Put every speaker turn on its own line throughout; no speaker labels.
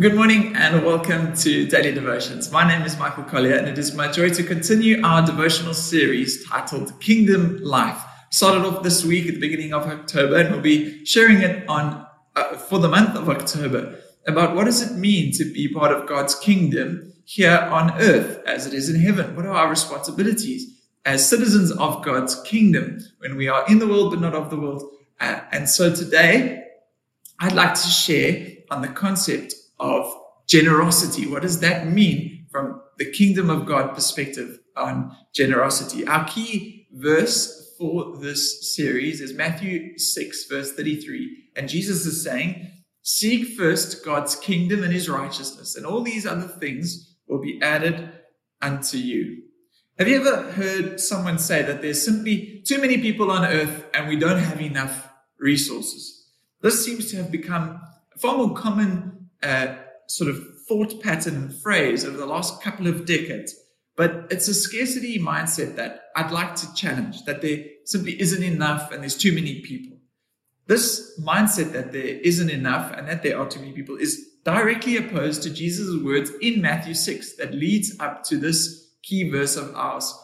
Good morning and welcome to Daily Devotions. My name is Michael Collier and it is my joy to continue our devotional series titled Kingdom Life. Started off this week at the beginning of October and we'll be sharing it on uh, for the month of October about what does it mean to be part of God's kingdom here on earth as it is in heaven? What are our responsibilities as citizens of God's kingdom when we are in the world but not of the world? Uh, and so today I'd like to share on the concept of generosity. What does that mean from the kingdom of God perspective on generosity? Our key verse for this series is Matthew 6, verse 33. And Jesus is saying, Seek first God's kingdom and his righteousness, and all these other things will be added unto you. Have you ever heard someone say that there's simply too many people on earth and we don't have enough resources? This seems to have become a far more common sort of thought pattern and phrase over the last couple of decades. But it's a scarcity mindset that I'd like to challenge, that there simply isn't enough and there's too many people. This mindset that there isn't enough and that there are too many people is directly opposed to Jesus' words in Matthew 6 that leads up to this key verse of ours.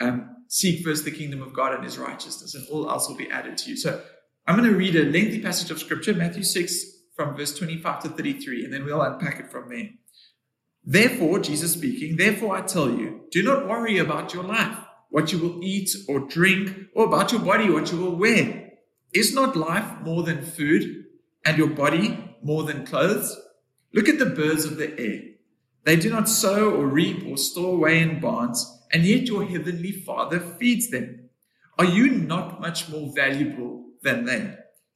Um, Seek first the kingdom of God and his righteousness, and all else will be added to you. So I'm going to read a lengthy passage of scripture, Matthew 6, from verse 25 to 33, and then we'll unpack it from there. Therefore, Jesus speaking, therefore I tell you, do not worry about your life, what you will eat or drink, or about your body, what you will wear. Is not life more than food, and your body more than clothes? Look at the birds of the air. They do not sow or reap or store away in barns, and yet your heavenly Father feeds them. Are you not much more valuable than they?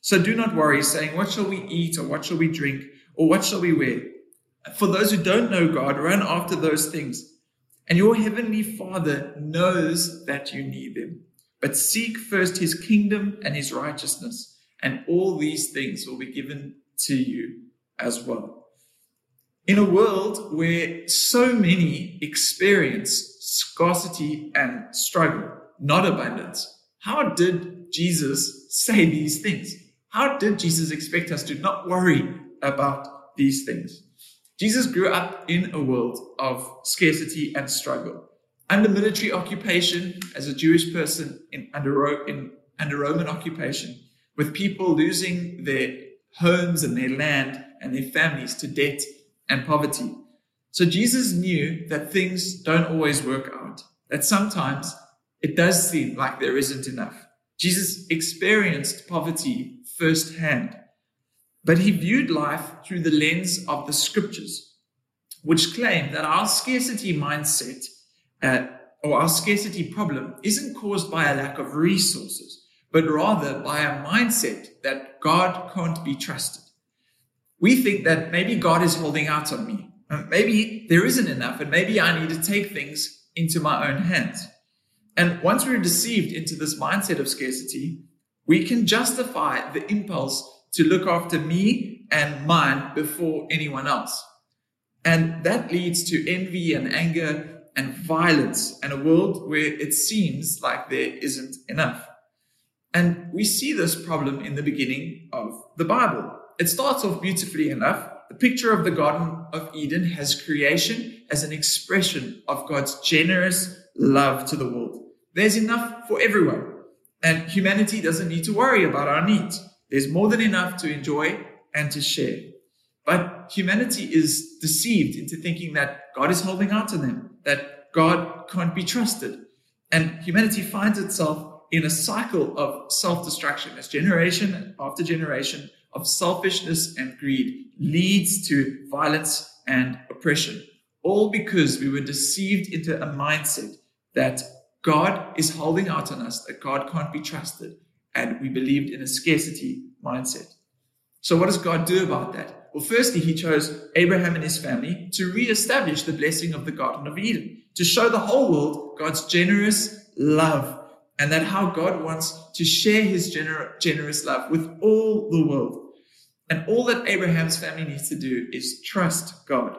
So do not worry, saying, What shall we eat, or what shall we drink, or what shall we wear? For those who don't know God, run after those things. And your heavenly Father knows that you need them. But seek first his kingdom and his righteousness, and all these things will be given to you as well. In a world where so many experience scarcity and struggle, not abundance, how did Jesus say these things? How did Jesus expect us to not worry about these things? Jesus grew up in a world of scarcity and struggle. Under military occupation, as a Jewish person in, under, in, under Roman occupation, with people losing their homes and their land and their families to debt and poverty. So Jesus knew that things don't always work out, that sometimes it does seem like there isn't enough. Jesus experienced poverty firsthand. But he viewed life through the lens of the scriptures, which claim that our scarcity mindset uh, or our scarcity problem isn't caused by a lack of resources, but rather by a mindset that God can't be trusted. We think that maybe God is holding out on me. Maybe there isn't enough, and maybe I need to take things into my own hands. And once we're deceived into this mindset of scarcity, we can justify the impulse to look after me and mine before anyone else. And that leads to envy and anger and violence and a world where it seems like there isn't enough. And we see this problem in the beginning of the Bible. It starts off beautifully enough. The picture of the Garden of Eden has creation as an expression of God's generous love to the world. There's enough for everyone. And humanity doesn't need to worry about our needs. There's more than enough to enjoy and to share. But humanity is deceived into thinking that God is holding out to them, that God can't be trusted. And humanity finds itself in a cycle of self destruction as generation after generation of selfishness and greed leads to violence and oppression. All because we were deceived into a mindset that God is holding out on us, that God can't be trusted. And we believed in a scarcity mindset. So, what does God do about that? Well, firstly, he chose Abraham and his family to re-establish the blessing of the Garden of Eden, to show the whole world God's generous love and that how God wants to share his gener- generous love with all the world. And all that Abraham's family needs to do is trust God.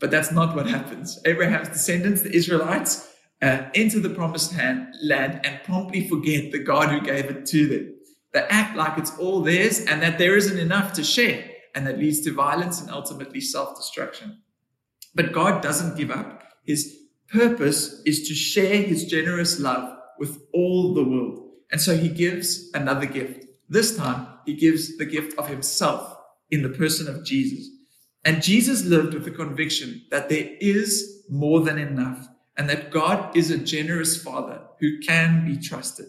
But that's not what happens. Abraham's descendants, the Israelites, uh, enter the promised hand, land and promptly forget the God who gave it to them. They act like it's all theirs and that there isn't enough to share, and that leads to violence and ultimately self destruction. But God doesn't give up. His purpose is to share his generous love with all the world. And so he gives another gift. This time, he gives the gift of himself in the person of Jesus. And Jesus lived with the conviction that there is more than enough and that God is a generous father who can be trusted.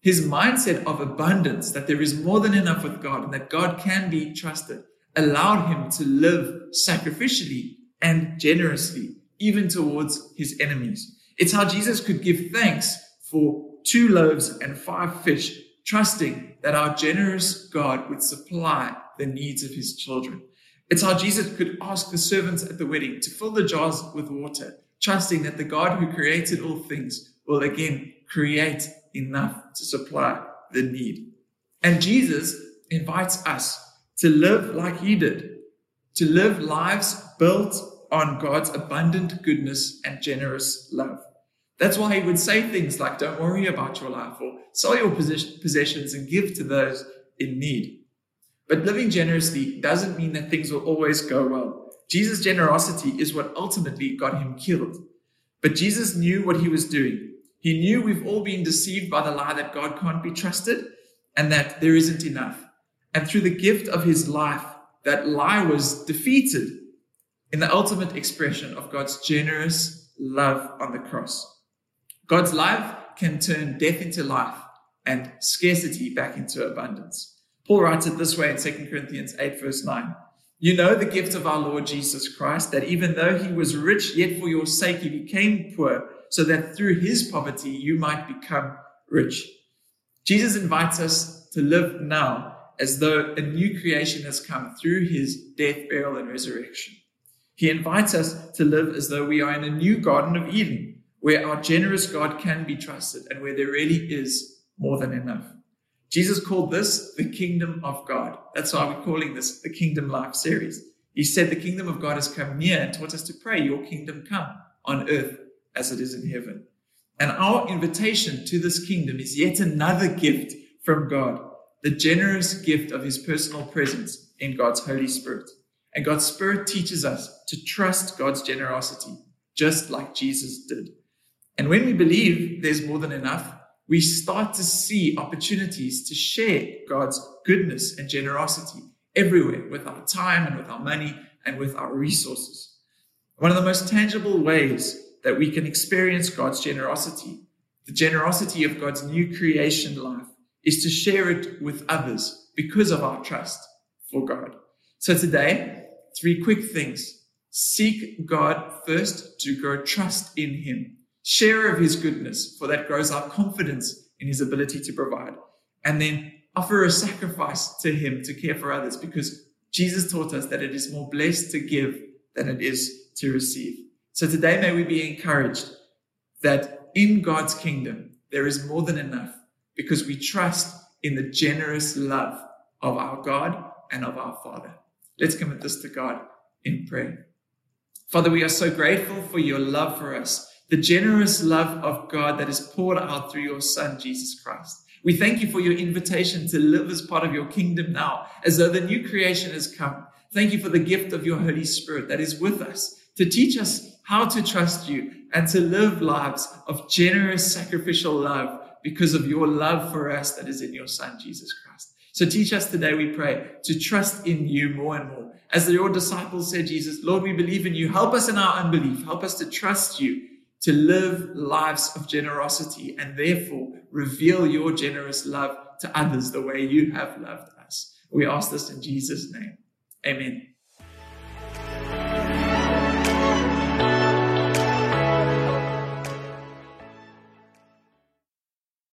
His mindset of abundance, that there is more than enough with God and that God can be trusted, allowed him to live sacrificially and generously, even towards his enemies. It's how Jesus could give thanks for two loaves and five fish, trusting that our generous God would supply the needs of his children. It's how Jesus could ask the servants at the wedding to fill the jars with water, trusting that the God who created all things will again create enough to supply the need. And Jesus invites us to live like he did, to live lives built on God's abundant goodness and generous love. That's why he would say things like, don't worry about your life or sell your possessions and give to those in need. But living generously doesn't mean that things will always go well. Jesus' generosity is what ultimately got him killed. But Jesus knew what he was doing. He knew we've all been deceived by the lie that God can't be trusted and that there isn't enough. And through the gift of his life, that lie was defeated in the ultimate expression of God's generous love on the cross. God's love can turn death into life and scarcity back into abundance. Paul writes it this way in 2 Corinthians 8, verse 9. You know the gift of our Lord Jesus Christ, that even though he was rich, yet for your sake he became poor, so that through his poverty you might become rich. Jesus invites us to live now as though a new creation has come through his death, burial, and resurrection. He invites us to live as though we are in a new Garden of Eden, where our generous God can be trusted and where there really is more than enough. Jesus called this the kingdom of God. That's why we're calling this the Kingdom Life series. He said the kingdom of God has come near and taught us to pray, Your kingdom come on earth as it is in heaven. And our invitation to this kingdom is yet another gift from God, the generous gift of his personal presence in God's Holy Spirit. And God's Spirit teaches us to trust God's generosity, just like Jesus did. And when we believe there's more than enough, we start to see opportunities to share God's goodness and generosity everywhere with our time and with our money and with our resources. One of the most tangible ways that we can experience God's generosity, the generosity of God's new creation life, is to share it with others because of our trust for God. So today, three quick things. Seek God first to grow trust in Him share of his goodness, for that grows our confidence in his ability to provide. And then offer a sacrifice to him to care for others because Jesus taught us that it is more blessed to give than it is to receive. So today, may we be encouraged that in God's kingdom, there is more than enough because we trust in the generous love of our God and of our Father. Let's commit this to God in prayer. Father, we are so grateful for your love for us the generous love of God that is poured out through your Son, Jesus Christ. We thank you for your invitation to live as part of your kingdom now, as though the new creation has come. Thank you for the gift of your Holy Spirit that is with us to teach us how to trust you and to live lives of generous sacrificial love because of your love for us that is in your Son, Jesus Christ. So teach us today, we pray, to trust in you more and more. As your disciples said, Jesus, Lord, we believe in you. Help us in our unbelief. Help us to trust you to live lives of generosity and therefore reveal your generous love to others the way you have loved us. We ask this in Jesus' name. Amen.